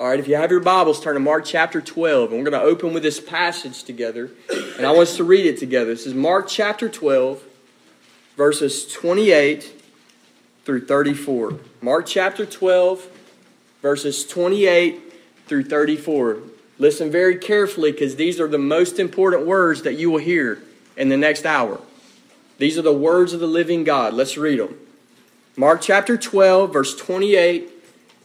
All right, if you have your Bibles, turn to Mark chapter 12, and we're going to open with this passage together, and I want us to read it together. This is Mark chapter 12, verses 28 through 34. Mark chapter 12, verses 28 through 34. Listen very carefully because these are the most important words that you will hear in the next hour. These are the words of the living God. Let's read them. Mark chapter 12, verse 28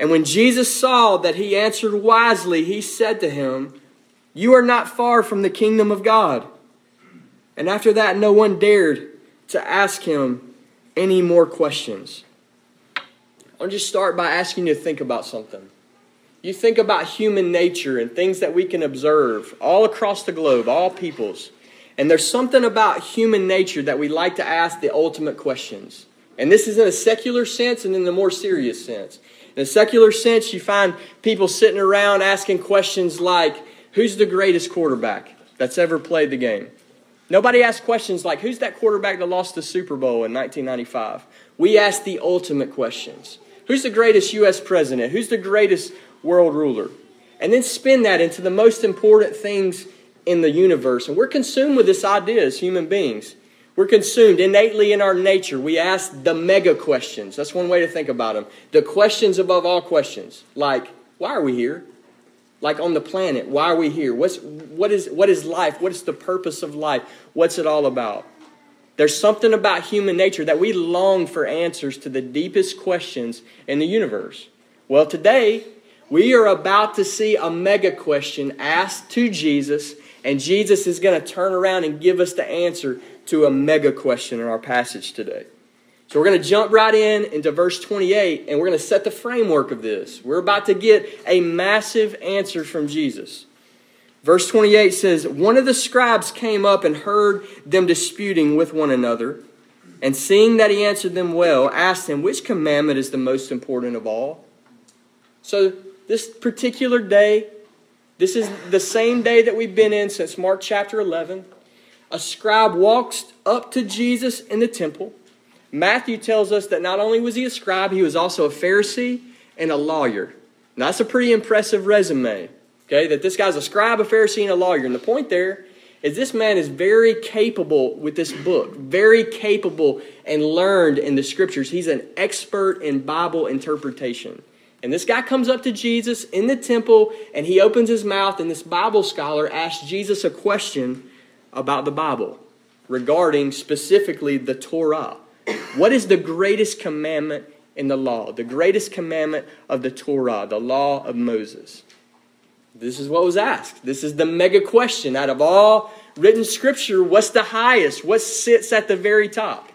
And when Jesus saw that he answered wisely, he said to him, You are not far from the kingdom of God. And after that, no one dared to ask him any more questions. I'll just start by asking you to think about something. You think about human nature and things that we can observe all across the globe, all peoples. And there's something about human nature that we like to ask the ultimate questions. And this is in a secular sense and in a more serious sense. In a secular sense, you find people sitting around asking questions like, Who's the greatest quarterback that's ever played the game? Nobody asks questions like, Who's that quarterback that lost the Super Bowl in 1995? We ask the ultimate questions. Who's the greatest U.S. president? Who's the greatest world ruler? And then spin that into the most important things in the universe. And we're consumed with this idea as human beings. We're consumed innately in our nature. We ask the mega questions. That's one way to think about them. The questions above all questions. Like, why are we here? Like on the planet, why are we here? What's, what, is, what is life? What is the purpose of life? What's it all about? There's something about human nature that we long for answers to the deepest questions in the universe. Well, today, we are about to see a mega question asked to Jesus, and Jesus is going to turn around and give us the answer to a mega question in our passage today. So we're going to jump right in into verse 28 and we're going to set the framework of this. We're about to get a massive answer from Jesus. Verse 28 says, One of the scribes came up and heard them disputing with one another, and seeing that he answered them well, asked him, Which commandment is the most important of all? So, this particular day, this is the same day that we've been in since Mark chapter 11 a scribe walks up to Jesus in the temple. Matthew tells us that not only was he a scribe, he was also a Pharisee and a lawyer. Now, that's a pretty impressive resume, okay? That this guy's a scribe, a Pharisee, and a lawyer. And the point there is this man is very capable with this book, very capable and learned in the scriptures. He's an expert in Bible interpretation. And this guy comes up to Jesus in the temple and he opens his mouth, and this Bible scholar asks Jesus a question about the Bible regarding specifically the Torah. What is the greatest commandment in the law? The greatest commandment of the Torah, the law of Moses. This is what was asked. This is the mega question. Out of all written scripture, what's the highest? What sits at the very top?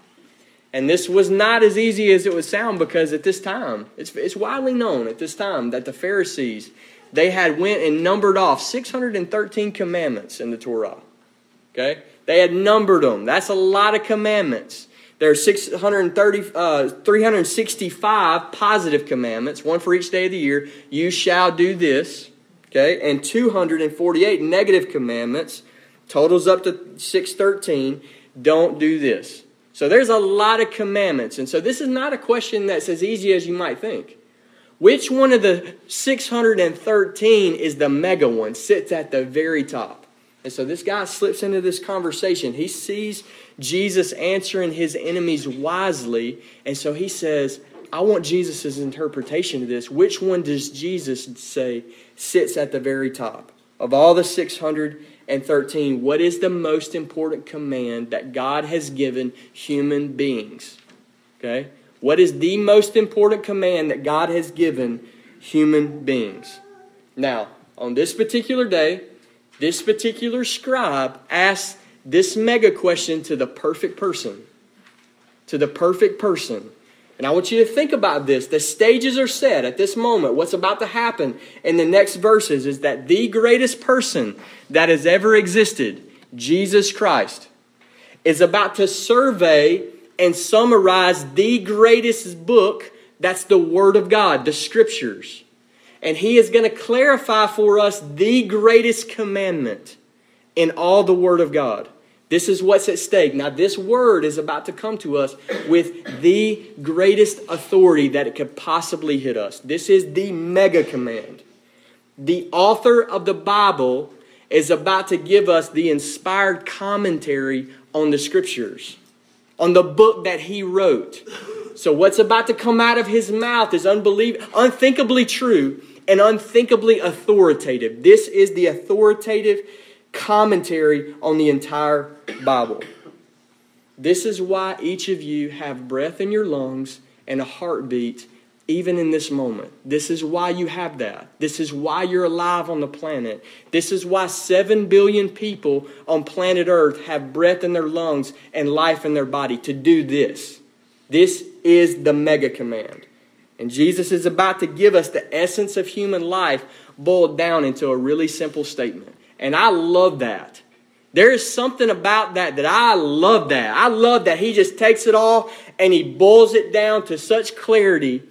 And this was not as easy as it would sound because at this time, it's, it's widely known at this time that the Pharisees, they had went and numbered off 613 commandments in the Torah. Okay? They had numbered them. That's a lot of commandments. There are 630, uh, 365 positive commandments, one for each day of the year. You shall do this. Okay? And 248 negative commandments. Totals up to 613. Don't do this. So there's a lot of commandments. And so this is not a question that's as easy as you might think. Which one of the 613 is the mega one, sits at the very top? And so this guy slips into this conversation. He sees Jesus answering his enemies wisely. And so he says, I want Jesus' interpretation of this. Which one does Jesus say sits at the very top? Of all the 613, what is the most important command that God has given human beings? Okay? What is the most important command that God has given human beings? Now, on this particular day, this particular scribe asked this mega question to the perfect person. To the perfect person. And I want you to think about this. The stages are set at this moment. What's about to happen in the next verses is that the greatest person that has ever existed, Jesus Christ, is about to survey and summarize the greatest book that's the Word of God, the Scriptures. And He is going to clarify for us the greatest commandment in all the Word of God. This is what's at stake. Now, this word is about to come to us with the greatest authority that it could possibly hit us. This is the mega command. The author of the Bible is about to give us the inspired commentary on the scriptures, on the book that he wrote. So, what's about to come out of his mouth is unbelievable, unthinkably true and unthinkably authoritative. This is the authoritative commentary on the entire Bible. This is why each of you have breath in your lungs and a heartbeat even in this moment. This is why you have that. This is why you're alive on the planet. This is why 7 billion people on planet Earth have breath in their lungs and life in their body to do this. This is the mega command. And Jesus is about to give us the essence of human life boiled down into a really simple statement. And I love that. There is something about that that I love that. I love that he just takes it all and he boils it down to such clarity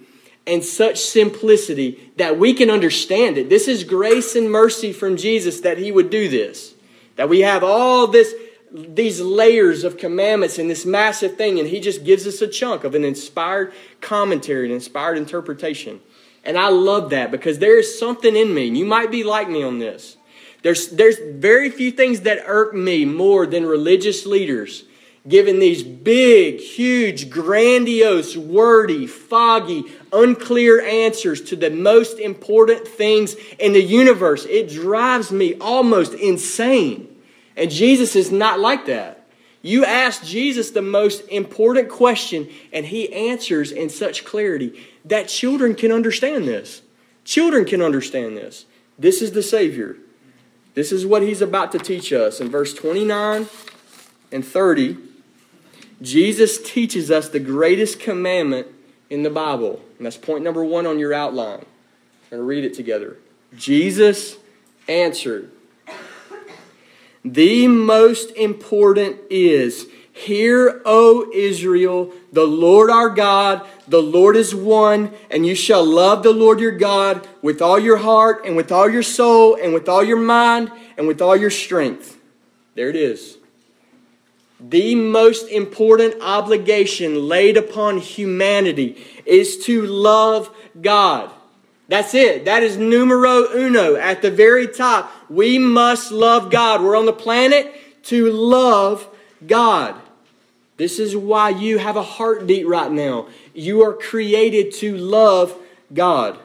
and such simplicity that we can understand it. This is grace and mercy from Jesus that he would do this. That we have all this these layers of commandments and this massive thing and he just gives us a chunk of an inspired commentary, an inspired interpretation. And I love that because there is something in me. You might be like me on this. There's, there's very few things that irk me more than religious leaders giving these big, huge, grandiose, wordy, foggy, unclear answers to the most important things in the universe. It drives me almost insane. And Jesus is not like that. You ask Jesus the most important question, and he answers in such clarity that children can understand this. Children can understand this. This is the Savior. This is what he's about to teach us. In verse 29 and 30, Jesus teaches us the greatest commandment in the Bible. And that's point number one on your outline. We're going to read it together. Jesus answered, The most important is, Hear, O Israel, the Lord our God, the Lord is one, and you shall love the Lord your God with all your heart, and with all your soul, and with all your mind, and with all your strength. There it is. The most important obligation laid upon humanity is to love God. That's it. That is numero uno at the very top. We must love God. We're on the planet to love God. This is why you have a heartbeat right now. You are created to love God.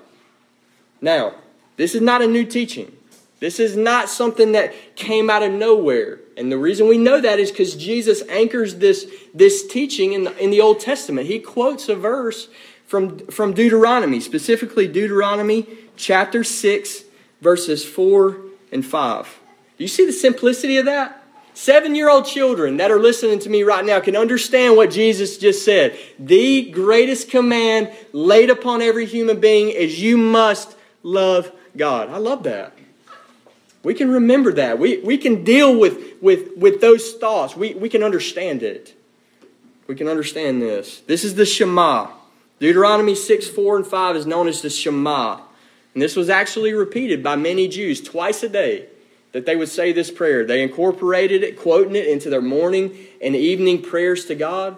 Now, this is not a new teaching. This is not something that came out of nowhere. And the reason we know that is because Jesus anchors this, this teaching in the, in the Old Testament. He quotes a verse from, from Deuteronomy, specifically Deuteronomy chapter 6, verses 4 and 5. Do you see the simplicity of that? Seven year old children that are listening to me right now can understand what Jesus just said. The greatest command laid upon every human being is you must love God. I love that. We can remember that. We, we can deal with, with, with those thoughts. We, we can understand it. We can understand this. This is the Shema. Deuteronomy 6, 4, and 5 is known as the Shema. And this was actually repeated by many Jews twice a day that they would say this prayer. They incorporated it, quoting it into their morning and evening prayers to God.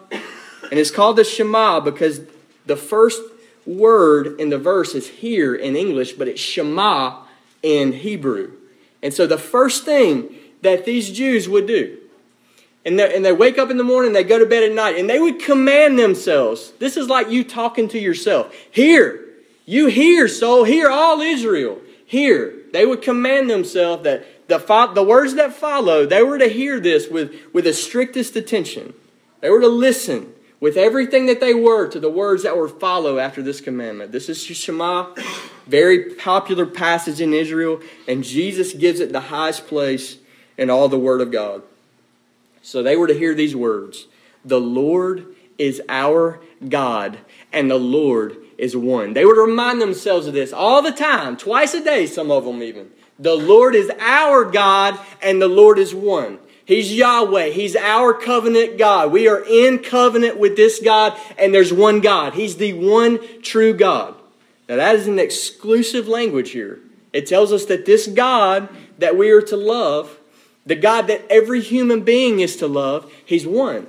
And it's called the Shema because the first word in the verse is here in English, but it's Shema in Hebrew. And so the first thing that these Jews would do And they, and they wake up in the morning, they go to bed at night, and they would command themselves. This is like you talking to yourself. Hear, you hear, soul, hear all Israel. Hear. They would command themselves that the, the words that follow, they were to hear this with, with the strictest attention. They were to listen with everything that they were to the words that were follow after this commandment. This is Shema, very popular passage in Israel, and Jesus gives it the highest place in all the Word of God. So they were to hear these words The Lord is our God, and the Lord is one. They were to remind themselves of this all the time, twice a day, some of them even. The Lord is our God, and the Lord is one. He's Yahweh. He's our covenant God. We are in covenant with this God, and there's one God. He's the one true God. Now, that is an exclusive language here. It tells us that this God that we are to love, the God that every human being is to love, He's one.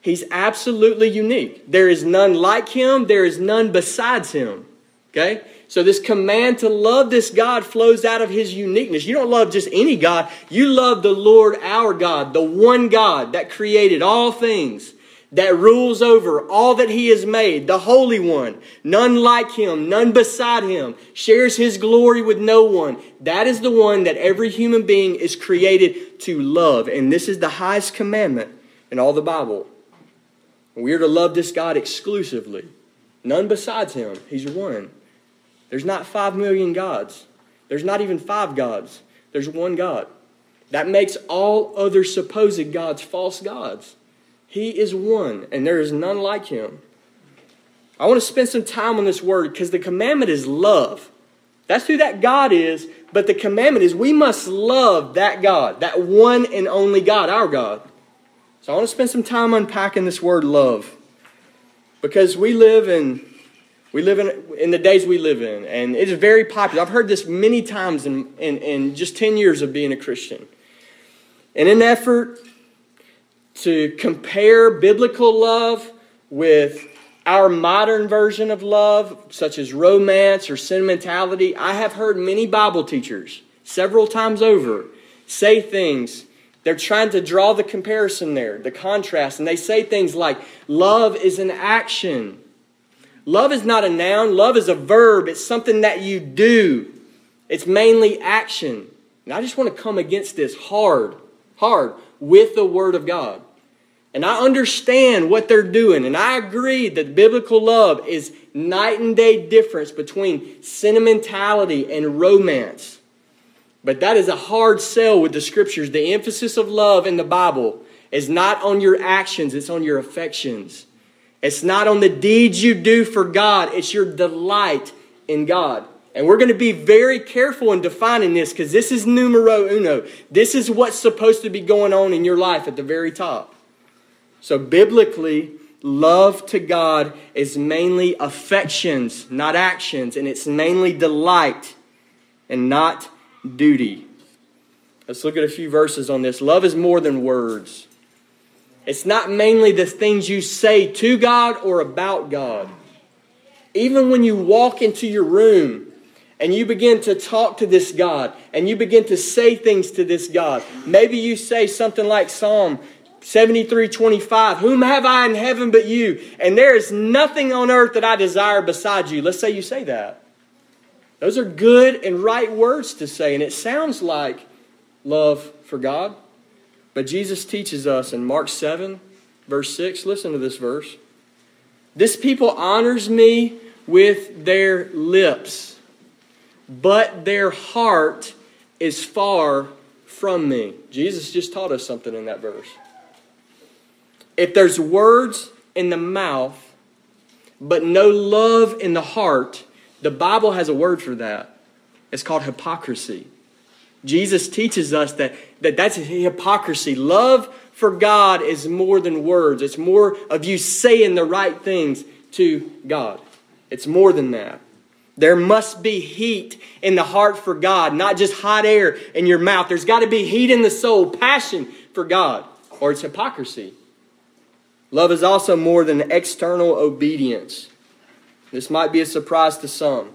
He's absolutely unique. There is none like Him, there is none besides Him. Okay? So, this command to love this God flows out of his uniqueness. You don't love just any God, you love the Lord our God, the one God that created all things, that rules over all that he has made, the Holy One, none like him, none beside him, shares his glory with no one. That is the one that every human being is created to love. And this is the highest commandment in all the Bible. We are to love this God exclusively, none besides him. He's one. There's not five million gods. There's not even five gods. There's one God. That makes all other supposed gods false gods. He is one, and there is none like him. I want to spend some time on this word because the commandment is love. That's who that God is, but the commandment is we must love that God, that one and only God, our God. So I want to spend some time unpacking this word love because we live in we live in, in the days we live in, and it is very popular. I've heard this many times in, in, in just 10 years of being a Christian. In an effort to compare biblical love with our modern version of love, such as romance or sentimentality, I have heard many Bible teachers several times over say things. They're trying to draw the comparison there, the contrast, and they say things like, Love is an action. Love is not a noun, love is a verb. It's something that you do, it's mainly action. And I just want to come against this hard, hard with the Word of God. And I understand what they're doing, and I agree that biblical love is night and day difference between sentimentality and romance. But that is a hard sell with the scriptures. The emphasis of love in the Bible is not on your actions, it's on your affections. It's not on the deeds you do for God, it's your delight in God. And we're going to be very careful in defining this because this is numero uno. This is what's supposed to be going on in your life at the very top. So, biblically, love to God is mainly affections, not actions, and it's mainly delight and not duty. Let's look at a few verses on this. Love is more than words. It's not mainly the things you say to God or about God. Even when you walk into your room and you begin to talk to this God and you begin to say things to this God, maybe you say something like Psalm 73 25, Whom have I in heaven but you? And there is nothing on earth that I desire beside you. Let's say you say that. Those are good and right words to say, and it sounds like love for God. But Jesus teaches us in Mark 7, verse 6, listen to this verse. This people honors me with their lips, but their heart is far from me. Jesus just taught us something in that verse. If there's words in the mouth, but no love in the heart, the Bible has a word for that. It's called hypocrisy. Jesus teaches us that, that that's hypocrisy. Love for God is more than words, it's more of you saying the right things to God. It's more than that. There must be heat in the heart for God, not just hot air in your mouth. There's got to be heat in the soul, passion for God, or it's hypocrisy. Love is also more than external obedience. This might be a surprise to some.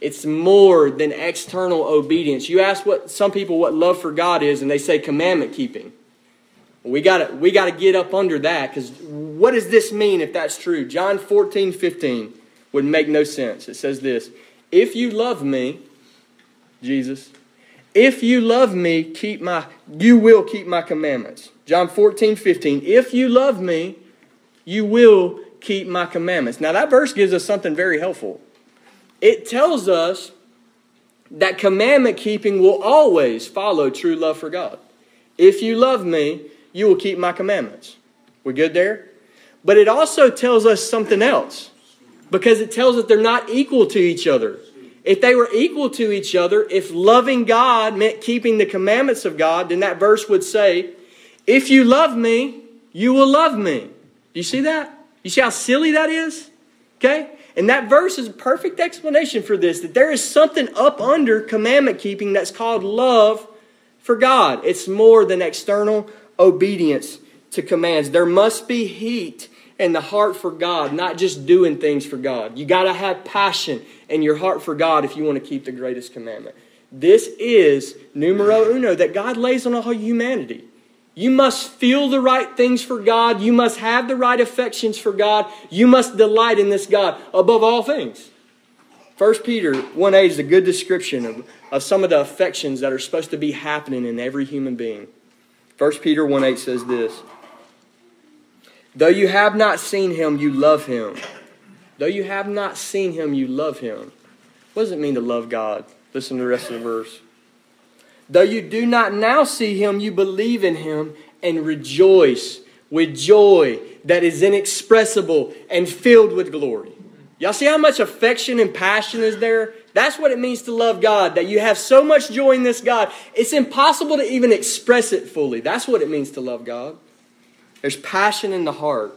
It's more than external obedience. You ask what some people what love for God is, and they say commandment keeping. We got to we got to get up under that because what does this mean if that's true? John 14, 15 would make no sense. It says this If you love me, Jesus, if you love me, keep my you will keep my commandments. John 14, 15. If you love me, you will keep my commandments. Now that verse gives us something very helpful. It tells us that commandment keeping will always follow true love for God. If you love me, you will keep my commandments. We're good there? But it also tells us something else because it tells us they're not equal to each other. If they were equal to each other, if loving God meant keeping the commandments of God, then that verse would say, If you love me, you will love me. Do you see that? You see how silly that is? Okay? And that verse is a perfect explanation for this that there is something up under commandment keeping that's called love for God. It's more than external obedience to commands. There must be heat in the heart for God, not just doing things for God. You got to have passion in your heart for God if you want to keep the greatest commandment. This is numero uno that God lays on all humanity. You must feel the right things for God. You must have the right affections for God. You must delight in this God above all things. 1 Peter 1 8 is a good description of, of some of the affections that are supposed to be happening in every human being. 1 Peter 1 8 says this Though you have not seen him, you love him. Though you have not seen him, you love him. What does it mean to love God? Listen to the rest of the verse. Though you do not now see him, you believe in him and rejoice with joy that is inexpressible and filled with glory. Y'all see how much affection and passion is there? That's what it means to love God, that you have so much joy in this God. It's impossible to even express it fully. That's what it means to love God. There's passion in the heart.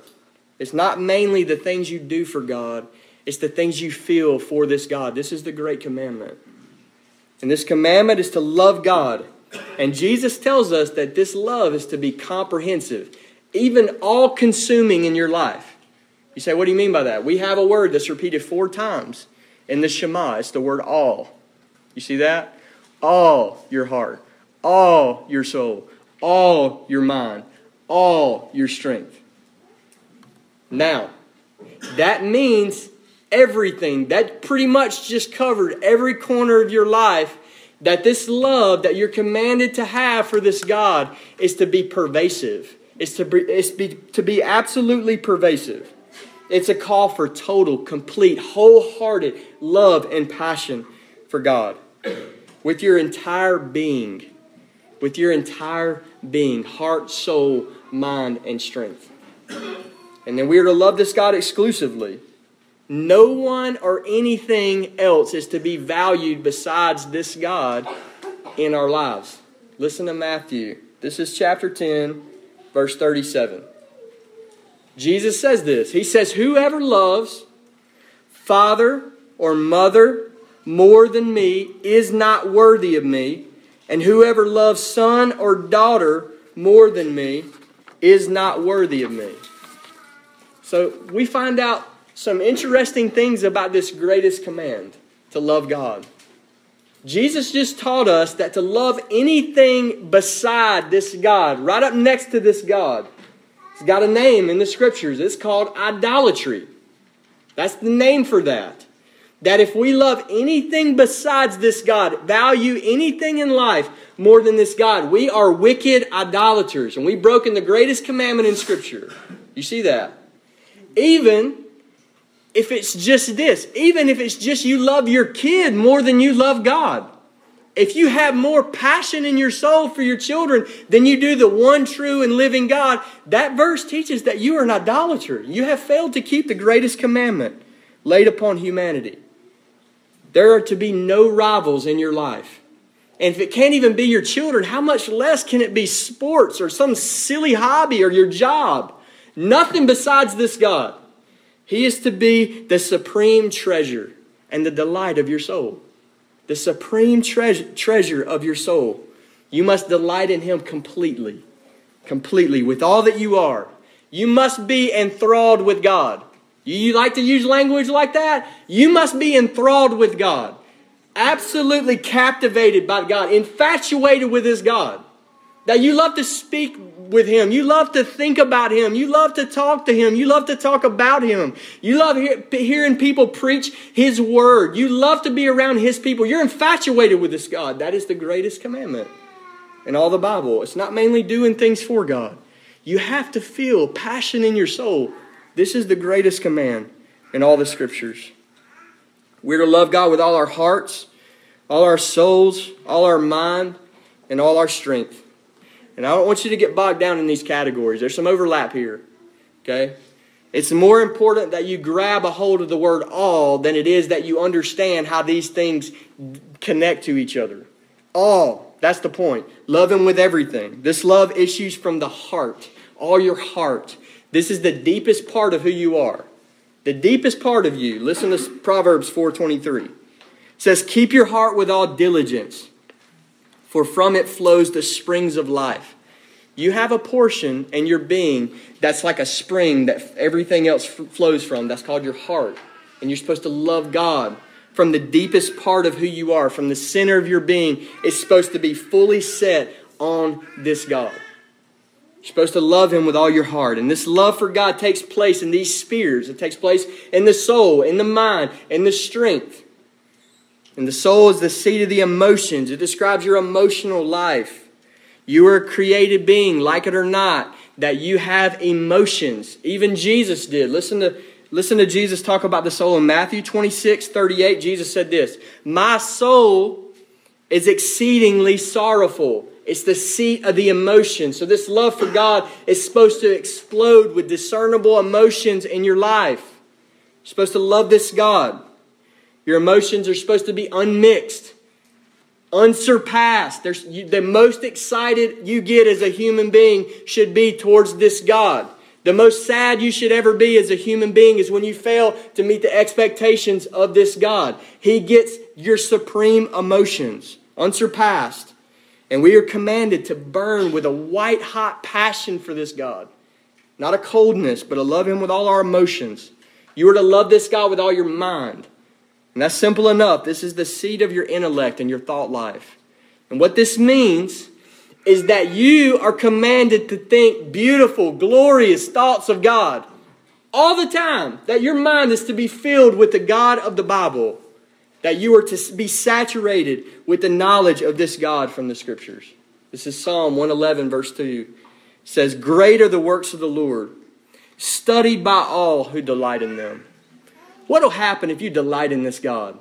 It's not mainly the things you do for God, it's the things you feel for this God. This is the great commandment. And this commandment is to love God. And Jesus tells us that this love is to be comprehensive, even all consuming in your life. You say, what do you mean by that? We have a word that's repeated four times in the Shema. It's the word all. You see that? All your heart, all your soul, all your mind, all your strength. Now, that means everything. That pretty much just covered every corner of your life. That this love that you're commanded to have for this God is to be pervasive. It's to be, it's be, to be absolutely pervasive. It's a call for total, complete, wholehearted love and passion for God with your entire being. With your entire being, heart, soul, mind, and strength. And then we are to love this God exclusively. No one or anything else is to be valued besides this God in our lives. Listen to Matthew. This is chapter 10, verse 37. Jesus says this. He says, Whoever loves father or mother more than me is not worthy of me, and whoever loves son or daughter more than me is not worthy of me. So we find out some interesting things about this greatest command to love God. Jesus just taught us that to love anything beside this God, right up next to this God, it's got a name in the scriptures. It's called idolatry. That's the name for that. That if we love anything besides this God, value anything in life more than this God, we are wicked idolaters. And we've broken the greatest commandment in Scripture. You see that? Even if it's just this, even if it's just you love your kid more than you love God. If you have more passion in your soul for your children than you do the one true and living God, that verse teaches that you are an idolater. You have failed to keep the greatest commandment laid upon humanity. There are to be no rivals in your life. And if it can't even be your children, how much less can it be sports or some silly hobby or your job? Nothing besides this God. He is to be the supreme treasure and the delight of your soul. The supreme treasure, treasure of your soul. You must delight in Him completely. Completely, with all that you are. You must be enthralled with God. You like to use language like that? You must be enthralled with God. Absolutely captivated by God, infatuated with His God. That you love to speak with Him. You love to think about Him. You love to talk to Him. You love to talk about Him. You love hearing people preach His Word. You love to be around His people. You're infatuated with this God. That is the greatest commandment in all the Bible. It's not mainly doing things for God. You have to feel passion in your soul. This is the greatest command in all the scriptures. We're to love God with all our hearts, all our souls, all our mind, and all our strength. And I don't want you to get bogged down in these categories. There's some overlap here. Okay? It's more important that you grab a hold of the word all than it is that you understand how these things connect to each other. All. That's the point. Love Him with everything. This love issues from the heart, all your heart. This is the deepest part of who you are. The deepest part of you. Listen to Proverbs 4:23. It says, "Keep your heart with all diligence, for from it flows the springs of life." You have a portion in your being that's like a spring that everything else flows from. That's called your heart. And you're supposed to love God from the deepest part of who you are, from the center of your being. It's supposed to be fully set on this God. You're supposed to love Him with all your heart. And this love for God takes place in these spheres. It takes place in the soul, in the mind, in the strength. And the soul is the seat of the emotions. It describes your emotional life. You are a created being, like it or not, that you have emotions. Even Jesus did. Listen to, listen to Jesus talk about the soul in Matthew 26, 38. Jesus said this My soul is exceedingly sorrowful it's the seat of the emotion. So, this love for God is supposed to explode with discernible emotions in your life. You're supposed to love this God. Your emotions are supposed to be unmixed, unsurpassed. There's, you, the most excited you get as a human being should be towards this God. The most sad you should ever be as a human being is when you fail to meet the expectations of this God. He gets your supreme emotions, unsurpassed. And we are commanded to burn with a white hot passion for this God. Not a coldness, but to love Him with all our emotions. You are to love this God with all your mind. And that's simple enough. This is the seat of your intellect and your thought life. And what this means is that you are commanded to think beautiful, glorious thoughts of God all the time. That your mind is to be filled with the God of the Bible that you are to be saturated with the knowledge of this God from the scriptures. This is Psalm 111, verse 2. It says, Great are the works of the Lord, studied by all who delight in them. What will happen if you delight in this God?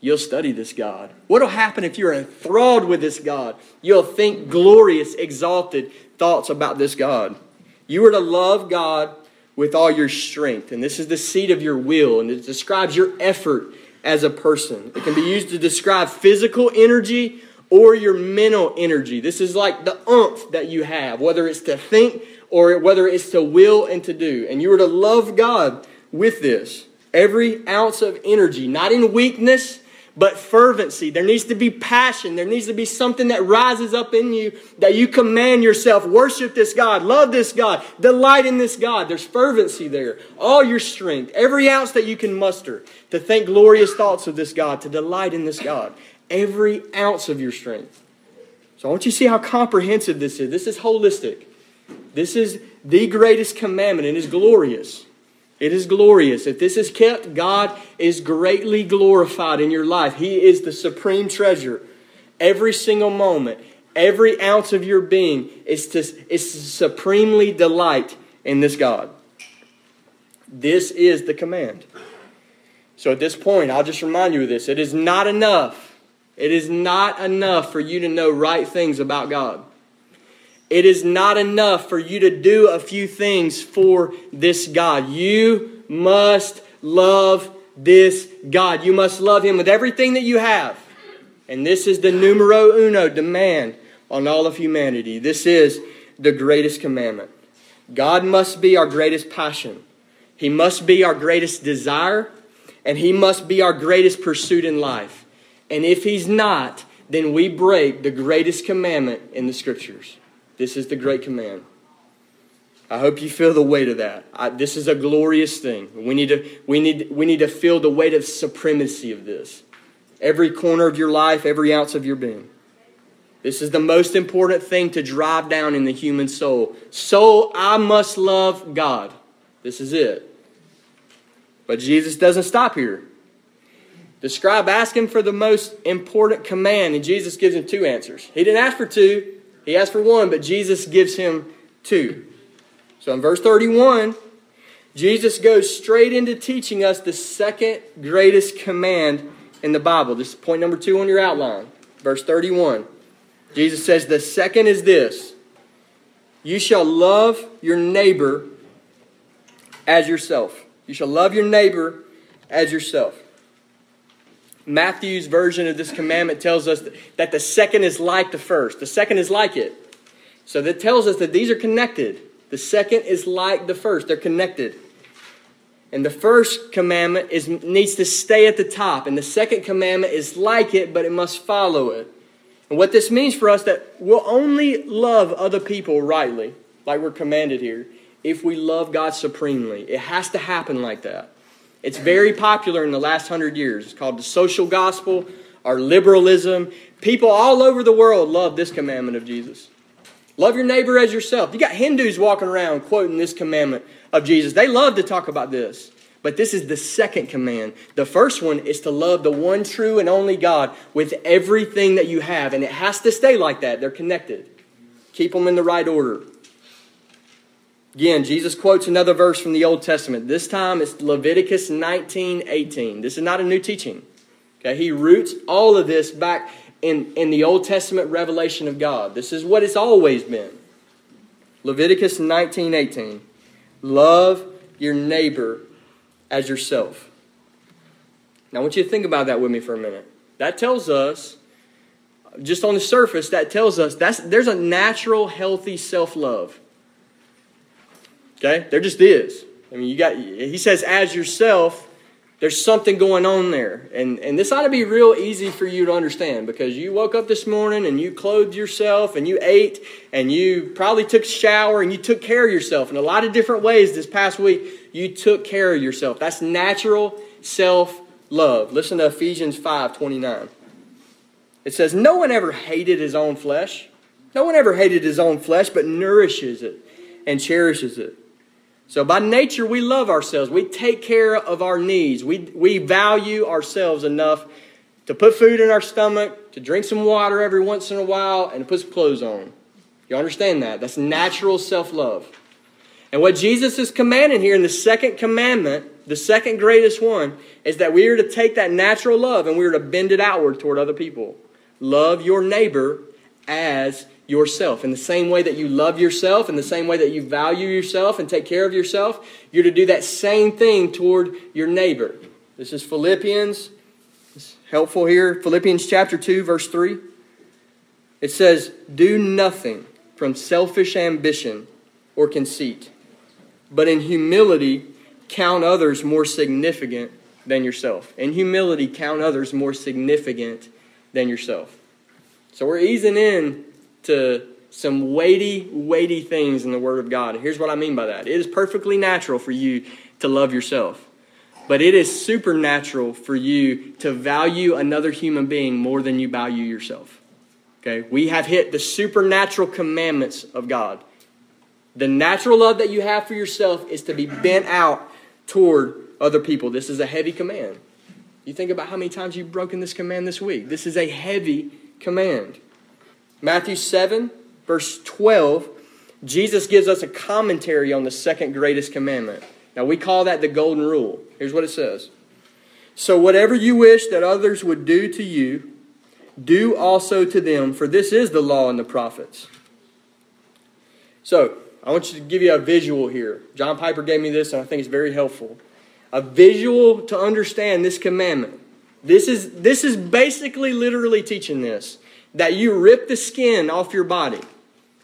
You'll study this God. What will happen if you're enthralled with this God? You'll think glorious, exalted thoughts about this God. You are to love God with all your strength. And this is the seat of your will, and it describes your effort as a person. It can be used to describe physical energy or your mental energy. This is like the umph that you have, whether it's to think or whether it's to will and to do. And you are to love God with this. Every ounce of energy, not in weakness, but fervency. There needs to be passion. There needs to be something that rises up in you that you command yourself. Worship this God. Love this God. Delight in this God. There's fervency there. All your strength, every ounce that you can muster to think glorious thoughts of this God, to delight in this God. Every ounce of your strength. So I want you to see how comprehensive this is. This is holistic. This is the greatest commandment and is glorious. It is glorious. If this is kept, God is greatly glorified in your life. He is the supreme treasure. Every single moment, every ounce of your being is to, is to supremely delight in this God. This is the command. So at this point, I'll just remind you of this. It is not enough. It is not enough for you to know right things about God. It is not enough for you to do a few things for this God. You must love this God. You must love Him with everything that you have. And this is the numero uno demand on all of humanity. This is the greatest commandment. God must be our greatest passion. He must be our greatest desire. And He must be our greatest pursuit in life. And if He's not, then we break the greatest commandment in the Scriptures. This is the great command. I hope you feel the weight of that. I, this is a glorious thing. We need, to, we, need, we need to feel the weight of supremacy of this. Every corner of your life, every ounce of your being. This is the most important thing to drive down in the human soul. So I must love God. This is it. But Jesus doesn't stop here. The scribe asked him for the most important command, and Jesus gives him two answers. He didn't ask for two, he asked for one, but Jesus gives him two. So in verse 31, Jesus goes straight into teaching us the second greatest command in the Bible. This is point number two on your outline. Verse 31. Jesus says, The second is this You shall love your neighbor as yourself. You shall love your neighbor as yourself. Matthew's version of this commandment tells us that the second is like the first. The second is like it. So that tells us that these are connected. The second is like the first. They're connected. And the first commandment is needs to stay at the top, and the second commandment is like it, but it must follow it. And what this means for us that we'll only love other people rightly, like we're commanded here, if we love God supremely. It has to happen like that. It's very popular in the last hundred years. It's called the social gospel or liberalism. People all over the world love this commandment of Jesus. Love your neighbor as yourself. You got Hindus walking around quoting this commandment of Jesus. They love to talk about this. But this is the second command. The first one is to love the one true and only God with everything that you have. And it has to stay like that. They're connected. Keep them in the right order. Again, Jesus quotes another verse from the Old Testament. This time it's Leviticus 19 18. This is not a new teaching. Okay, he roots all of this back in, in the Old Testament revelation of God. This is what it's always been. Leviticus 19 18. Love your neighbor as yourself. Now, I want you to think about that with me for a minute. That tells us, just on the surface, that tells us that's, there's a natural, healthy self love. Okay? There just is. I mean, you got, he says, as yourself, there's something going on there. And, and this ought to be real easy for you to understand because you woke up this morning and you clothed yourself and you ate and you probably took shower and you took care of yourself in a lot of different ways this past week. You took care of yourself. That's natural self love. Listen to Ephesians 5 29. It says, No one ever hated his own flesh. No one ever hated his own flesh, but nourishes it and cherishes it so by nature, we love ourselves. We take care of our needs. We, we value ourselves enough to put food in our stomach, to drink some water every once in a while, and to put some clothes on. You understand that? That's natural self love. And what Jesus is commanding here in the second commandment, the second greatest one, is that we are to take that natural love and we are to bend it outward toward other people. Love your neighbor as yourself. In the same way that you love yourself, in the same way that you value yourself and take care of yourself, you're to do that same thing toward your neighbor. This is Philippians. It's helpful here. Philippians chapter 2, verse 3. It says, Do nothing from selfish ambition or conceit, but in humility count others more significant than yourself. In humility, count others more significant than yourself. So we're easing in to some weighty, weighty things in the Word of God. here's what I mean by that it is perfectly natural for you to love yourself, but it is supernatural for you to value another human being more than you value yourself. Okay? We have hit the supernatural commandments of God. The natural love that you have for yourself is to be bent out toward other people. This is a heavy command. You think about how many times you've broken this command this week. This is a heavy command. Matthew 7, verse 12, Jesus gives us a commentary on the second greatest commandment. Now, we call that the golden rule. Here's what it says So, whatever you wish that others would do to you, do also to them, for this is the law and the prophets. So, I want you to give you a visual here. John Piper gave me this, and I think it's very helpful. A visual to understand this commandment. This is, this is basically literally teaching this that you rip the skin off your body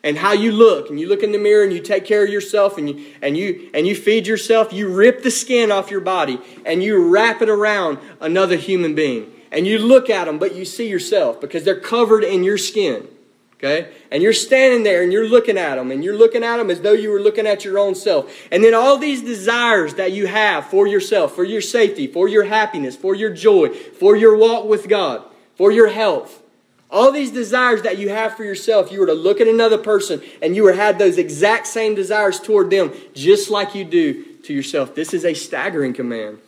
and how you look. And you look in the mirror and you take care of yourself and you and you and you feed yourself. You rip the skin off your body and you wrap it around another human being. And you look at them but you see yourself because they're covered in your skin okay? And you're standing there and you're looking at them and you're looking at them as though you were looking at your own self. And then all these desires that you have for yourself for your safety for your happiness for your joy for your walk with god for your health All these desires that you have for yourself, you were to look at another person and you were have those exact same desires toward them, just like you do to yourself. This is a staggering command.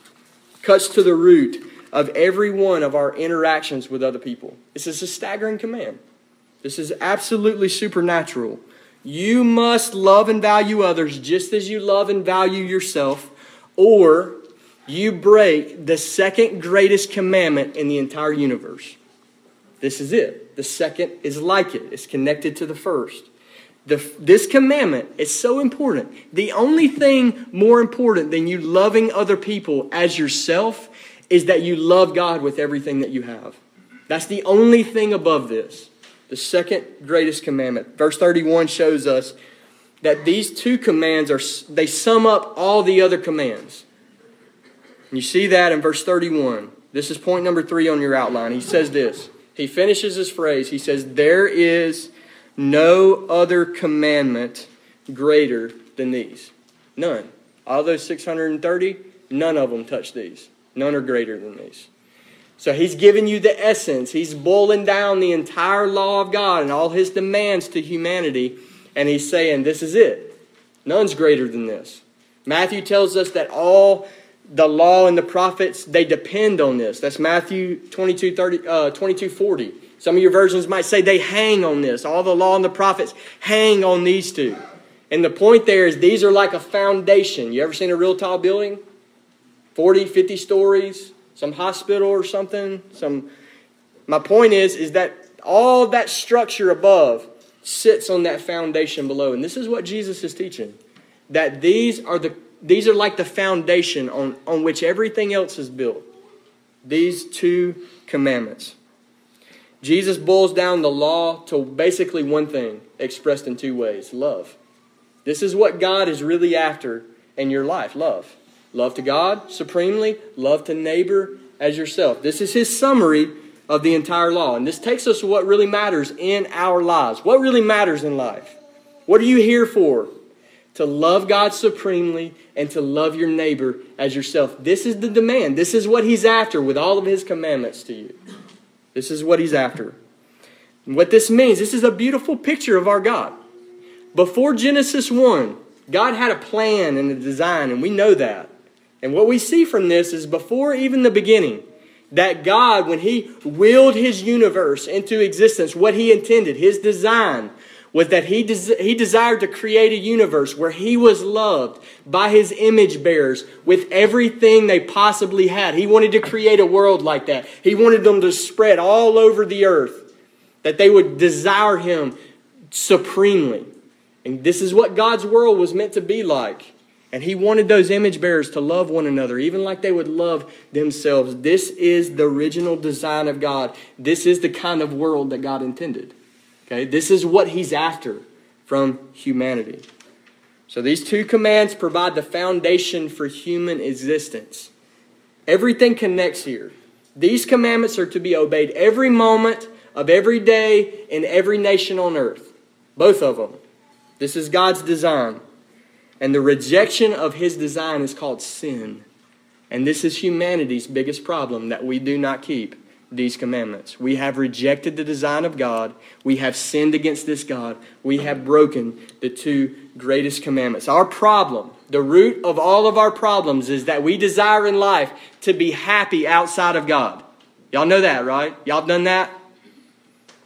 Cuts to the root of every one of our interactions with other people. This is a staggering command. This is absolutely supernatural. You must love and value others just as you love and value yourself, or you break the second greatest commandment in the entire universe. This is it. The second is like it, it's connected to the first. The, this commandment is so important. The only thing more important than you loving other people as yourself is that you love God with everything that you have. That's the only thing above this. The second greatest commandment. Verse 31 shows us that these two commands are they sum up all the other commands. And you see that in verse 31. This is point number 3 on your outline. He says this. He finishes his phrase. He says there is no other commandment greater than these. None. All those 630, none of them touch these. None are greater than these. So he's giving you the essence. He's boiling down the entire law of God and all his demands to humanity. And he's saying, this is it. None's greater than this. Matthew tells us that all the law and the prophets, they depend on this. That's Matthew 22, 30, uh, 22 40. Some of your versions might say they hang on this. All the law and the prophets hang on these two. And the point there is these are like a foundation. You ever seen a real tall building? 40, 50 stories, some hospital or something. Some my point is is that all that structure above sits on that foundation below. And this is what Jesus is teaching. That these are the these are like the foundation on, on which everything else is built. These two commandments. Jesus boils down the law to basically one thing, expressed in two ways love. This is what God is really after in your life love. Love to God supremely, love to neighbor as yourself. This is his summary of the entire law. And this takes us to what really matters in our lives. What really matters in life? What are you here for? To love God supremely and to love your neighbor as yourself. This is the demand. This is what he's after with all of his commandments to you. This is what he's after. And what this means, this is a beautiful picture of our God. Before Genesis 1, God had a plan and a design, and we know that. And what we see from this is before even the beginning, that God, when He willed His universe into existence, what He intended, His design, was that he, des- he desired to create a universe where he was loved by his image bearers with everything they possibly had. He wanted to create a world like that. He wanted them to spread all over the earth, that they would desire him supremely. And this is what God's world was meant to be like. And he wanted those image bearers to love one another, even like they would love themselves. This is the original design of God. This is the kind of world that God intended. Okay, this is what he's after from humanity. So these two commands provide the foundation for human existence. Everything connects here. These commandments are to be obeyed every moment of every day in every nation on earth. Both of them. This is God's design. And the rejection of his design is called sin. And this is humanity's biggest problem that we do not keep these commandments. We have rejected the design of God. We have sinned against this God. We have broken the two greatest commandments. Our problem, the root of all of our problems, is that we desire in life to be happy outside of God. Y'all know that, right? Y'all done that?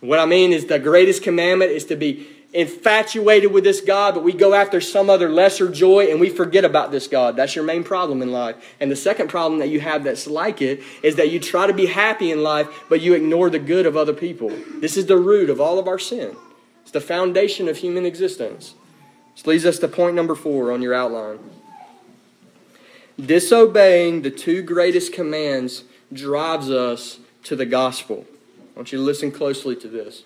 What I mean is the greatest commandment is to be infatuated with this God, but we go after some other lesser joy and we forget about this God. That's your main problem in life. And the second problem that you have that's like it is that you try to be happy in life, but you ignore the good of other people. This is the root of all of our sin. It's the foundation of human existence. This leads us to point number four on your outline. Disobeying the two greatest commands drives us to the gospel. I want you to listen closely to this.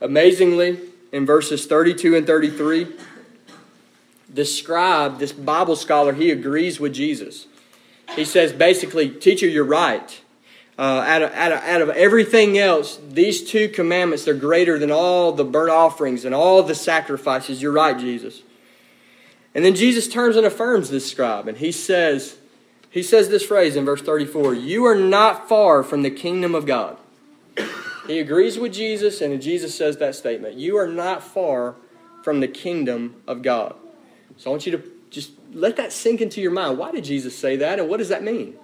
Amazingly, in verses 32 and 33, the scribe, this Bible scholar, he agrees with Jesus. He says basically, Teacher, you're right. Uh, out, of, out, of, out of everything else, these two commandments, they're greater than all the burnt offerings and all the sacrifices. You're right, Jesus. And then Jesus turns and affirms this scribe, and he says, he says this phrase in verse 34 You are not far from the kingdom of God. He agrees with Jesus, and Jesus says that statement You are not far from the kingdom of God. So I want you to just let that sink into your mind. Why did Jesus say that, and what does that mean?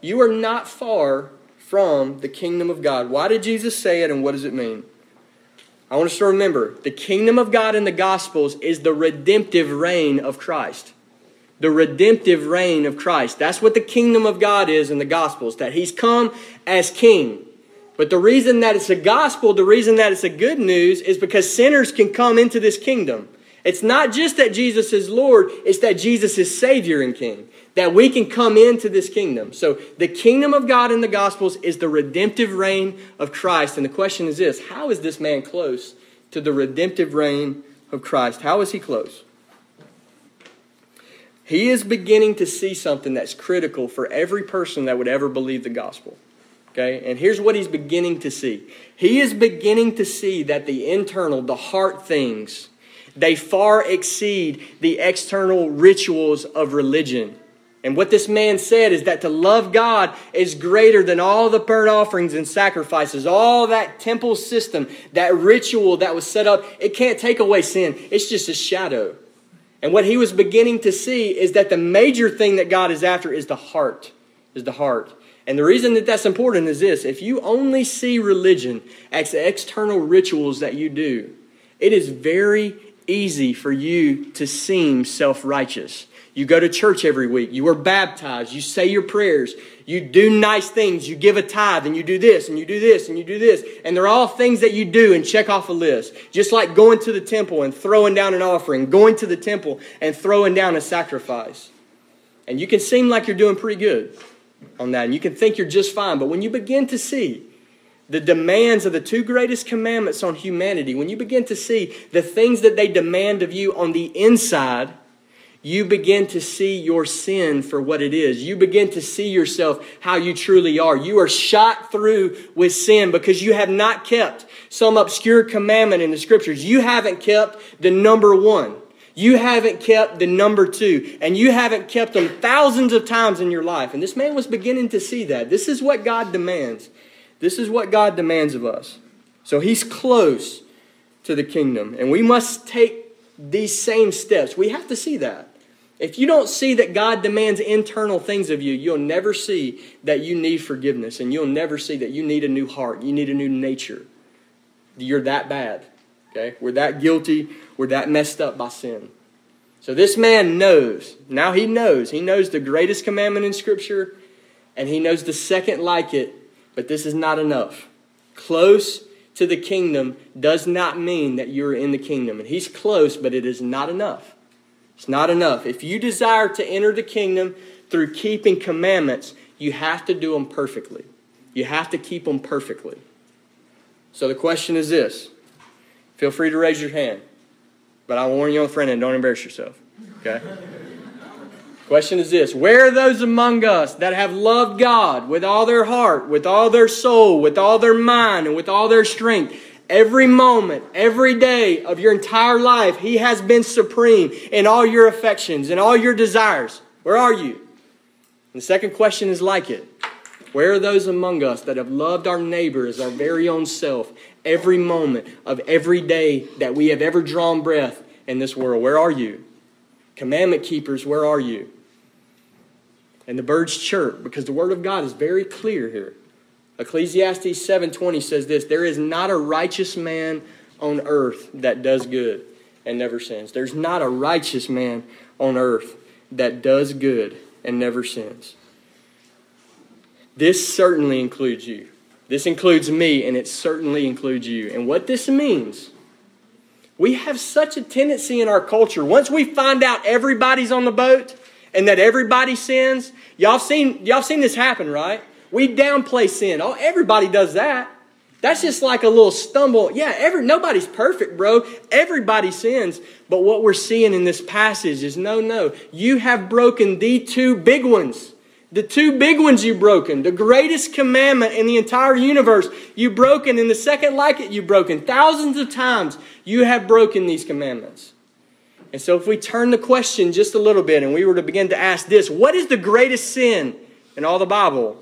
You are not far from the kingdom of God. Why did Jesus say it, and what does it mean? I want us to remember the kingdom of God in the Gospels is the redemptive reign of Christ. The redemptive reign of Christ. That's what the kingdom of God is in the Gospels, that He's come as King. But the reason that it's a gospel, the reason that it's a good news, is because sinners can come into this kingdom. It's not just that Jesus is Lord, it's that Jesus is Savior and King. That we can come into this kingdom. So the kingdom of God in the Gospels is the redemptive reign of Christ. And the question is this how is this man close to the redemptive reign of Christ? How is he close? He is beginning to see something that's critical for every person that would ever believe the gospel. Okay? And here's what he's beginning to see. He is beginning to see that the internal, the heart things, they far exceed the external rituals of religion. And what this man said is that to love God is greater than all the burnt offerings and sacrifices, all that temple system, that ritual that was set up. It can't take away sin, it's just a shadow. And what he was beginning to see is that the major thing that God is after is the heart, is the heart. And the reason that that's important is this if you only see religion as the external rituals that you do, it is very easy for you to seem self righteous. You go to church every week, you are baptized, you say your prayers, you do nice things, you give a tithe, and you do this, and you do this, and you do this. And they're all things that you do and check off a list. Just like going to the temple and throwing down an offering, going to the temple and throwing down a sacrifice. And you can seem like you're doing pretty good on that, and you can think you're just fine. But when you begin to see the demands of the two greatest commandments on humanity, when you begin to see the things that they demand of you on the inside, you begin to see your sin for what it is. You begin to see yourself how you truly are. You are shot through with sin because you have not kept some obscure commandment in the scriptures. You haven't kept the number one. You haven't kept the number two, and you haven't kept them thousands of times in your life. And this man was beginning to see that. This is what God demands. This is what God demands of us. So he's close to the kingdom, and we must take these same steps. We have to see that. If you don't see that God demands internal things of you, you'll never see that you need forgiveness, and you'll never see that you need a new heart, you need a new nature. You're that bad. Okay? We're that guilty, we're that messed up by sin. So this man knows. Now he knows. He knows the greatest commandment in Scripture, and he knows the second like it, but this is not enough. Close to the kingdom does not mean that you're in the kingdom. And he's close, but it is not enough. It's not enough. If you desire to enter the kingdom through keeping commandments, you have to do them perfectly. You have to keep them perfectly. So the question is this Feel free to raise your hand. But I warn you on the front end, don't embarrass yourself. Okay? Question is this Where are those among us that have loved God with all their heart, with all their soul, with all their mind, and with all their strength? Every moment, every day of your entire life, He has been supreme in all your affections and all your desires. Where are you? And the second question is like it. Where are those among us that have loved our neighbor as our very own self every moment of every day that we have ever drawn breath in this world? Where are you? Commandment keepers, where are you? And the birds chirp because the word of God is very clear here. Ecclesiastes 7:20 says this, there is not a righteous man on earth that does good and never sins. There's not a righteous man on earth that does good and never sins. This certainly includes you. This includes me, and it certainly includes you. And what this means, we have such a tendency in our culture, once we find out everybody's on the boat and that everybody sins, y'all seen, y'all seen this happen, right? We downplay sin. Oh, everybody does that. That's just like a little stumble. Yeah, every, nobody's perfect, bro. Everybody sins. But what we're seeing in this passage is no, no. You have broken the two big ones. The two big ones you've broken. The greatest commandment in the entire universe you've broken, and the second like it you've broken. Thousands of times you have broken these commandments. And so, if we turn the question just a little bit and we were to begin to ask this what is the greatest sin in all the Bible?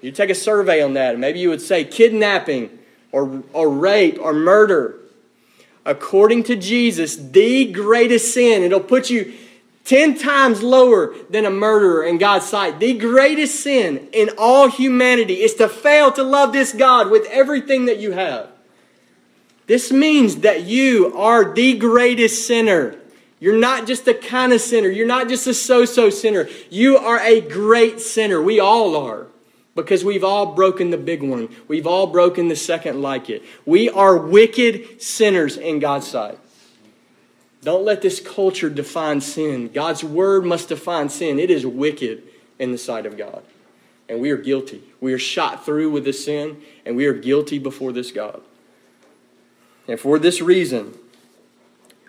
You take a survey on that, and maybe you would say kidnapping or, or rape or murder. According to Jesus, the greatest sin, it'll put you 10 times lower than a murderer in God's sight. The greatest sin in all humanity is to fail to love this God with everything that you have. This means that you are the greatest sinner. You're not just a kind of sinner. You're not just a so so sinner. You are a great sinner. We all are. Because we've all broken the big one. We've all broken the second like it. We are wicked sinners in God's sight. Don't let this culture define sin. God's word must define sin. It is wicked in the sight of God. And we are guilty. We are shot through with this sin, and we are guilty before this God. And for this reason,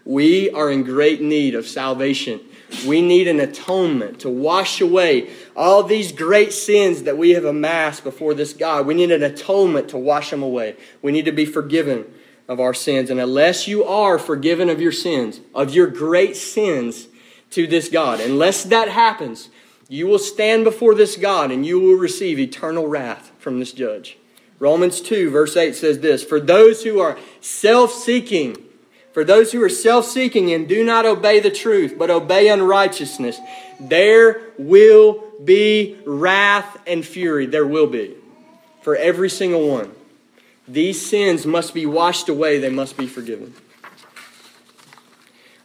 we are in great need of salvation. We need an atonement to wash away all these great sins that we have amassed before this God. We need an atonement to wash them away. We need to be forgiven of our sins. And unless you are forgiven of your sins, of your great sins to this God, unless that happens, you will stand before this God and you will receive eternal wrath from this judge. Romans 2, verse 8 says this For those who are self seeking, for those who are self seeking and do not obey the truth, but obey unrighteousness, there will be wrath and fury. There will be. For every single one. These sins must be washed away, they must be forgiven.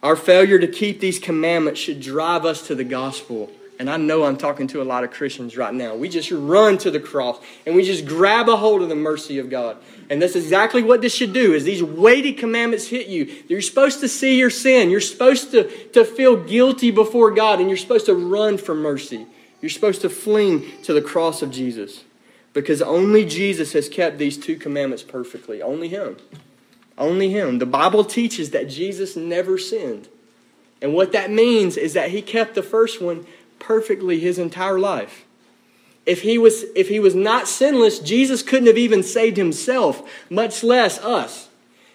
Our failure to keep these commandments should drive us to the gospel. And I know I'm talking to a lot of Christians right now. We just run to the cross and we just grab a hold of the mercy of God. And that's exactly what this should do is these weighty commandments hit you. You're supposed to see your sin. You're supposed to, to feel guilty before God and you're supposed to run for mercy. You're supposed to fling to the cross of Jesus because only Jesus has kept these two commandments perfectly. Only Him. Only Him. The Bible teaches that Jesus never sinned. And what that means is that He kept the first one perfectly His entire life. If he, was, if he was not sinless, Jesus couldn't have even saved himself, much less us.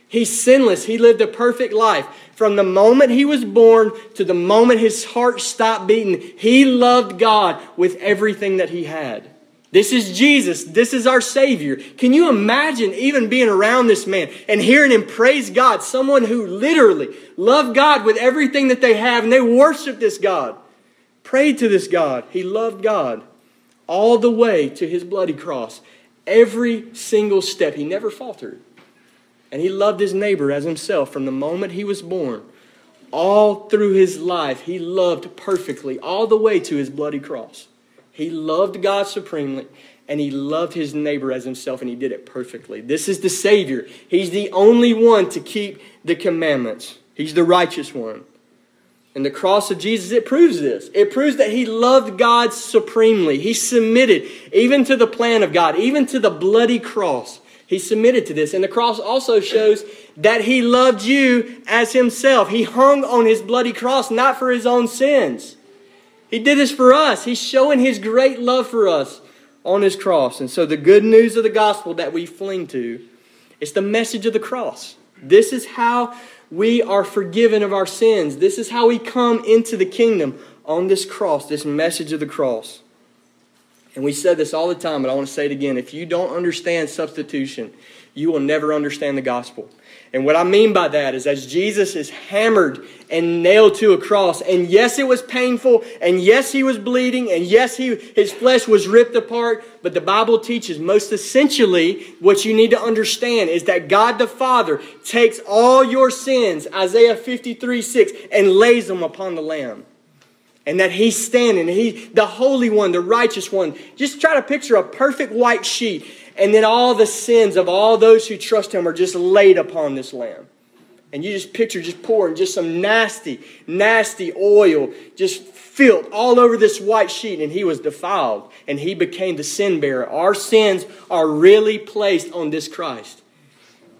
He's sinless. He lived a perfect life. From the moment he was born to the moment his heart stopped beating, he loved God with everything that he had. This is Jesus. This is our Savior. Can you imagine even being around this man and hearing him praise God? Someone who literally loved God with everything that they have and they worship this God, prayed to this God. He loved God all the way to his bloody cross. Every single step. He never faltered. And he loved his neighbor as himself from the moment he was born. All through his life, he loved perfectly, all the way to his bloody cross. He loved God supremely, and he loved his neighbor as himself, and he did it perfectly. This is the Savior. He's the only one to keep the commandments, he's the righteous one. And the cross of Jesus, it proves this. It proves that he loved God supremely. He submitted even to the plan of God, even to the bloody cross. He submitted to this. And the cross also shows that he loved you as himself. He hung on his bloody cross not for his own sins, he did this for us. He's showing His great love for us on His cross. And so, the good news of the gospel that we fling to is the message of the cross. This is how we are forgiven of our sins. This is how we come into the kingdom on this cross, this message of the cross. And we said this all the time, but I want to say it again. If you don't understand substitution, you will never understand the gospel. And what I mean by that is as Jesus is hammered and nailed to a cross, and yes, it was painful, and yes, he was bleeding, and yes, he, his flesh was ripped apart, but the Bible teaches most essentially what you need to understand is that God the Father takes all your sins, Isaiah 53 6, and lays them upon the Lamb. And that he's standing and he the holy one the righteous one. Just try to picture a perfect white sheet and then all the sins of all those who trust him are just laid upon this lamb. And you just picture just pouring just some nasty, nasty oil, just filth all over this white sheet. And he was defiled and he became the sin bearer. Our sins are really placed on this Christ.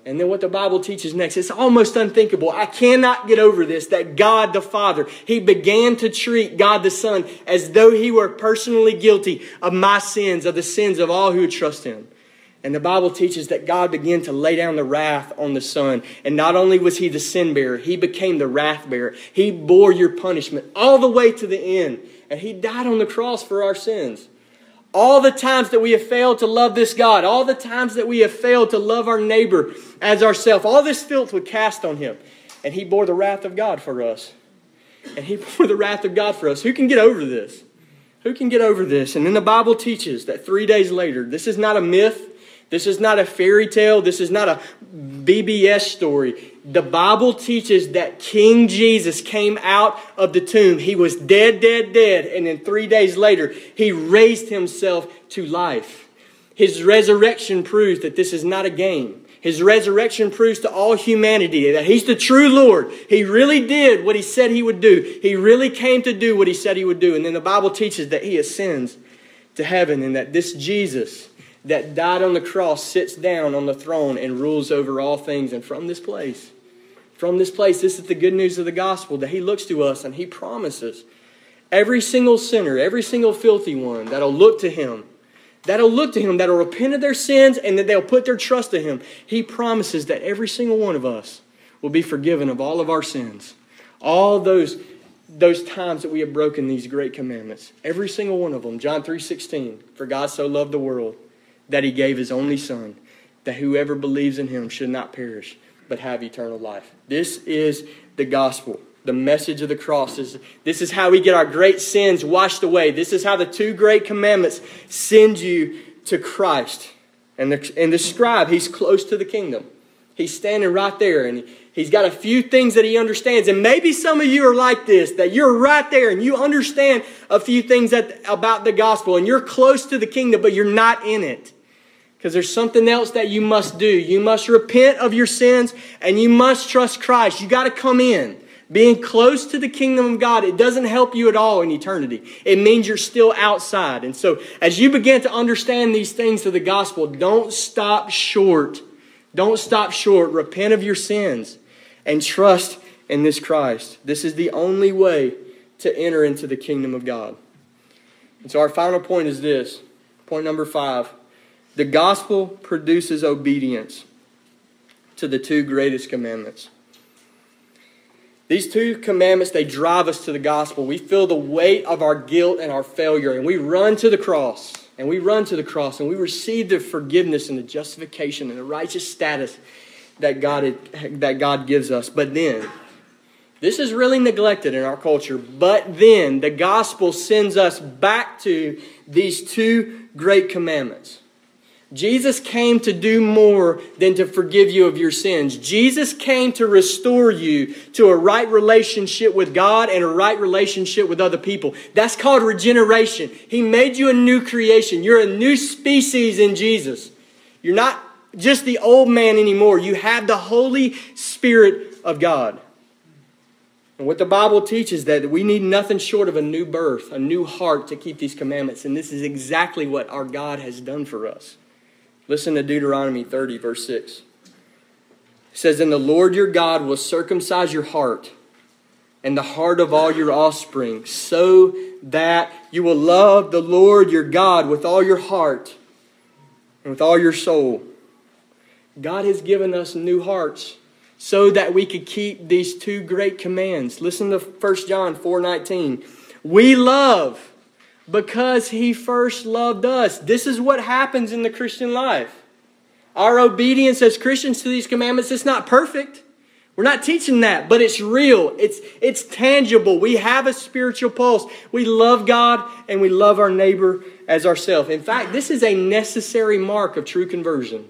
And then what the Bible teaches next, it's almost unthinkable. I cannot get over this that God the Father, He began to treat God the Son as though He were personally guilty of my sins, of the sins of all who trust Him. And the Bible teaches that God began to lay down the wrath on the Son. And not only was He the sin bearer, He became the wrath bearer. He bore your punishment all the way to the end. And He died on the cross for our sins. all the times that we have failed to love this God, all the times that we have failed to love our neighbor as ourselves, all this filth would cast on him. And he bore the wrath of God for us. And he bore the wrath of God for us. Who can get over this? Who can get over this? And then the Bible teaches that three days later, this is not a myth. This is not a fairy tale. This is not a BBS story. The Bible teaches that King Jesus came out of the tomb. He was dead, dead, dead. And then three days later, he raised himself to life. His resurrection proves that this is not a game. His resurrection proves to all humanity that He's the true Lord. He really did what He said He would do. He really came to do what He said He would do. And then the Bible teaches that He ascends to heaven and that this Jesus that died on the cross sits down on the throne and rules over all things. And from this place, from this place, this is the good news of the gospel that He looks to us and He promises every single sinner, every single filthy one that'll look to Him that'll look to him, that'll repent of their sins, and that they'll put their trust in him. He promises that every single one of us will be forgiven of all of our sins. All those, those times that we have broken these great commandments. Every single one of them. John 3.16, For God so loved the world that he gave his only son, that whoever believes in him should not perish, but have eternal life. This is the gospel. The message of the cross is this is how we get our great sins washed away. This is how the two great commandments send you to christ. And the, and the scribe he's close to the kingdom. He's standing right there and he's got a few things that he understands. And maybe some of you are like this that you're right there and you understand a few things that, about the gospel and you're close to the kingdom but you're not in it because there's something else that you must do you must repent of your sins and you must trust christ you got to come in being close to the kingdom of God, it doesn't help you at all in eternity. It means you're still outside. And so, as you begin to understand these things of the gospel, don't stop short. Don't stop short. Repent of your sins and trust in this Christ. This is the only way to enter into the kingdom of God. And so, our final point is this point number five the gospel produces obedience to the two greatest commandments. These two commandments, they drive us to the gospel. We feel the weight of our guilt and our failure, and we run to the cross. And we run to the cross, and we receive the forgiveness and the justification and the righteous status that God, that God gives us. But then, this is really neglected in our culture. But then, the gospel sends us back to these two great commandments. Jesus came to do more than to forgive you of your sins. Jesus came to restore you to a right relationship with God and a right relationship with other people. That's called regeneration. He made you a new creation. You're a new species in Jesus. You're not just the old man anymore. You have the Holy Spirit of God. And what the Bible teaches that we need nothing short of a new birth, a new heart to keep these commandments. And this is exactly what our God has done for us. Listen to Deuteronomy 30, verse 6. It says, And the Lord your God will circumcise your heart and the heart of all your offspring, so that you will love the Lord your God with all your heart and with all your soul. God has given us new hearts so that we could keep these two great commands. Listen to 1 John 4:19. We love because he first loved us. This is what happens in the Christian life. Our obedience as Christians to these commandments is not perfect. We're not teaching that, but it's real. It's, it's tangible. We have a spiritual pulse. We love God and we love our neighbor as ourselves. In fact, this is a necessary mark of true conversion.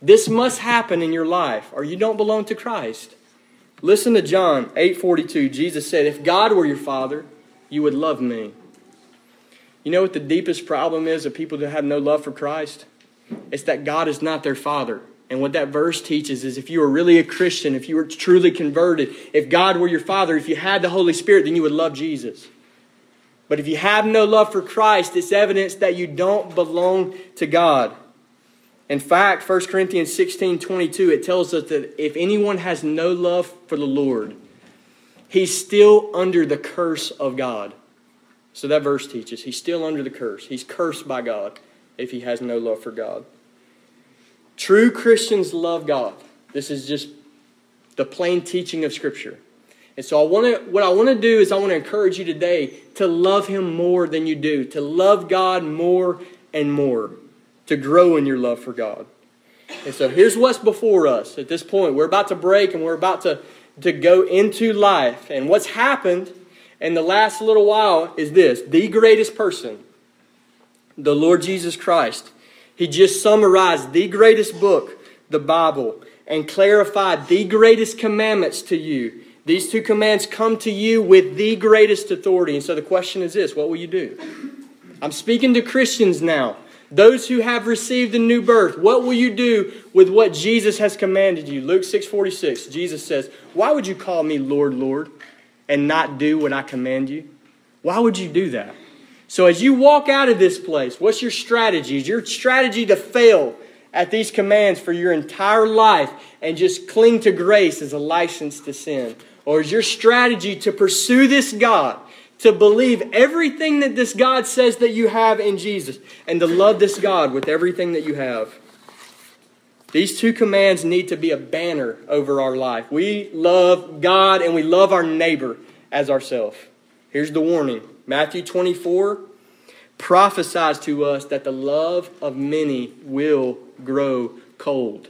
This must happen in your life or you don't belong to Christ. Listen to John 8:42. Jesus said, "If God were your father, you would love me." You know what the deepest problem is of people that have no love for Christ? It's that God is not their father. And what that verse teaches is if you were really a Christian, if you were truly converted, if God were your father, if you had the Holy Spirit, then you would love Jesus. But if you have no love for Christ, it's evidence that you don't belong to God. In fact, 1 Corinthians 16 22, it tells us that if anyone has no love for the Lord, he's still under the curse of God. So that verse teaches he's still under the curse. He's cursed by God if he has no love for God. True Christians love God. This is just the plain teaching of Scripture. And so I want to what I want to do is I want to encourage you today to love him more than you do, to love God more and more, to grow in your love for God. And so here's what's before us at this point. We're about to break and we're about to, to go into life. And what's happened in the last little while is this the greatest person, the Lord Jesus Christ. He just summarized the greatest book, the Bible, and clarified the greatest commandments to you. These two commands come to you with the greatest authority. And so the question is this what will you do? I'm speaking to Christians now. Those who have received a new birth, what will you do with what Jesus has commanded you? Luke 6:46. Jesus says, "Why would you call me Lord, Lord, and not do what I command you?" Why would you do that? So as you walk out of this place, what's your strategy? Is your strategy to fail at these commands for your entire life and just cling to grace as a license to sin? Or is your strategy to pursue this God to believe everything that this God says that you have in Jesus and to love this God with everything that you have. These two commands need to be a banner over our life. We love God and we love our neighbor as ourselves. Here's the warning Matthew 24 prophesies to us that the love of many will grow cold.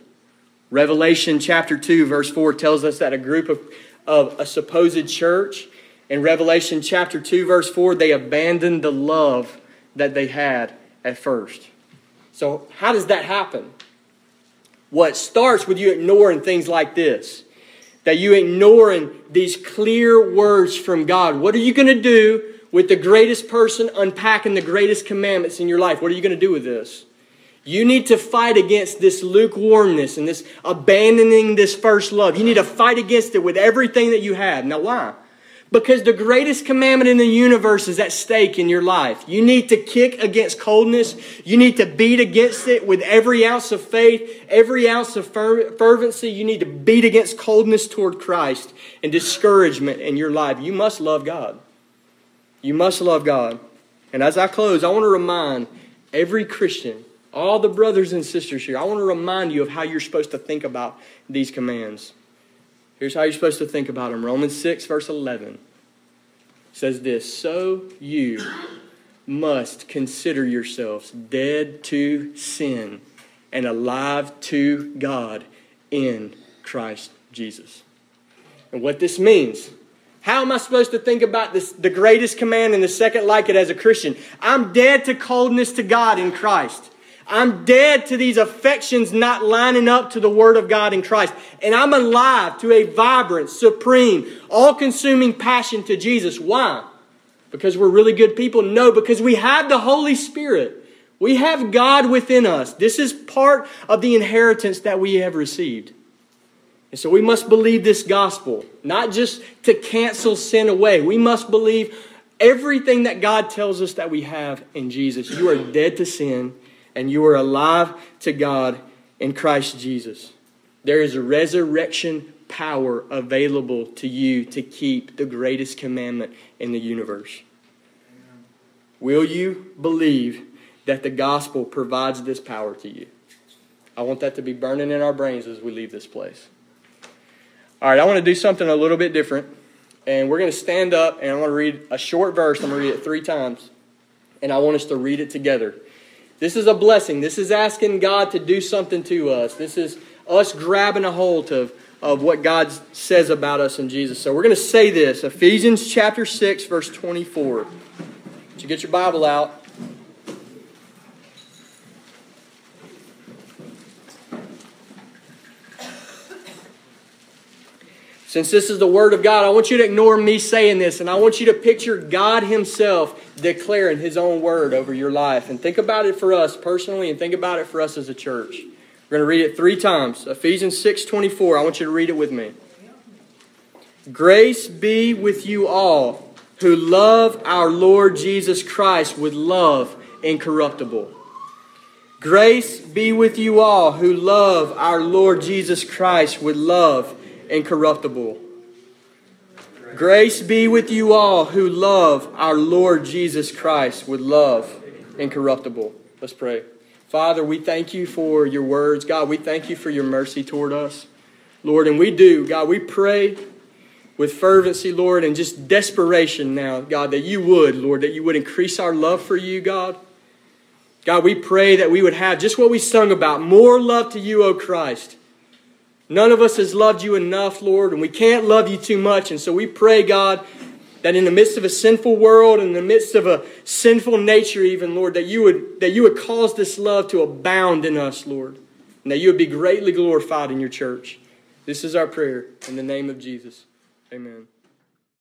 Revelation chapter 2, verse 4 tells us that a group of, of a supposed church in Revelation chapter 2, verse 4, they abandoned the love that they had at first. So, how does that happen? It starts with you ignoring things like this that you ignoring these clear words from God. What are you going to do with the greatest person unpacking the greatest commandments in your life? What are you going to do with this? You need to fight against this lukewarmness and this abandoning this first love. You need to fight against it with everything that you have. Now, why? Because the greatest commandment in the universe is at stake in your life. You need to kick against coldness. You need to beat against it with every ounce of faith, every ounce of fervency. You need to beat against coldness toward Christ and discouragement in your life. You must love God. You must love God. And as I close, I want to remind every Christian, all the brothers and sisters here, I want to remind you of how you're supposed to think about these commands. Here's how you're supposed to think about them. Romans 6, verse 11 says this So you must consider yourselves dead to sin and alive to God in Christ Jesus. And what this means, how am I supposed to think about this, the greatest command and the second like it as a Christian? I'm dead to coldness to God in Christ. I'm dead to these affections not lining up to the Word of God in Christ. And I'm alive to a vibrant, supreme, all consuming passion to Jesus. Why? Because we're really good people? No, because we have the Holy Spirit. We have God within us. This is part of the inheritance that we have received. And so we must believe this gospel, not just to cancel sin away. We must believe everything that God tells us that we have in Jesus. You are dead to sin and you are alive to God in Christ Jesus. There is a resurrection power available to you to keep the greatest commandment in the universe. Will you believe that the gospel provides this power to you? I want that to be burning in our brains as we leave this place. All right, I want to do something a little bit different. And we're going to stand up and I want to read a short verse. I'm going to read it three times. And I want us to read it together. This is a blessing. This is asking God to do something to us. This is us grabbing a hold of, of what God says about us in Jesus. So we're going to say this Ephesians chapter 6, verse 24. Did you get your Bible out? Since this is the Word of God, I want you to ignore me saying this, and I want you to picture God Himself declaring His own Word over your life. And think about it for us personally, and think about it for us as a church. We're going to read it three times. Ephesians 6 24. I want you to read it with me. Grace be with you all who love our Lord Jesus Christ with love incorruptible. Grace be with you all who love our Lord Jesus Christ with love incorruptible. Grace be with you all who love our Lord Jesus Christ with love incorruptible. Let's pray. Father, we thank you for your words. God, we thank you for your mercy toward us. Lord, and we do. God, we pray. with fervency, Lord, and just desperation now, God, that you would, Lord, that you would increase our love for you, God. God, we pray that we would have just what we sung about more love to you, O Christ. None of us has loved you enough, Lord, and we can't love you too much. And so we pray, God, that in the midst of a sinful world, in the midst of a sinful nature, even, Lord, that you would, that you would cause this love to abound in us, Lord, and that you would be greatly glorified in your church. This is our prayer in the name of Jesus. Amen.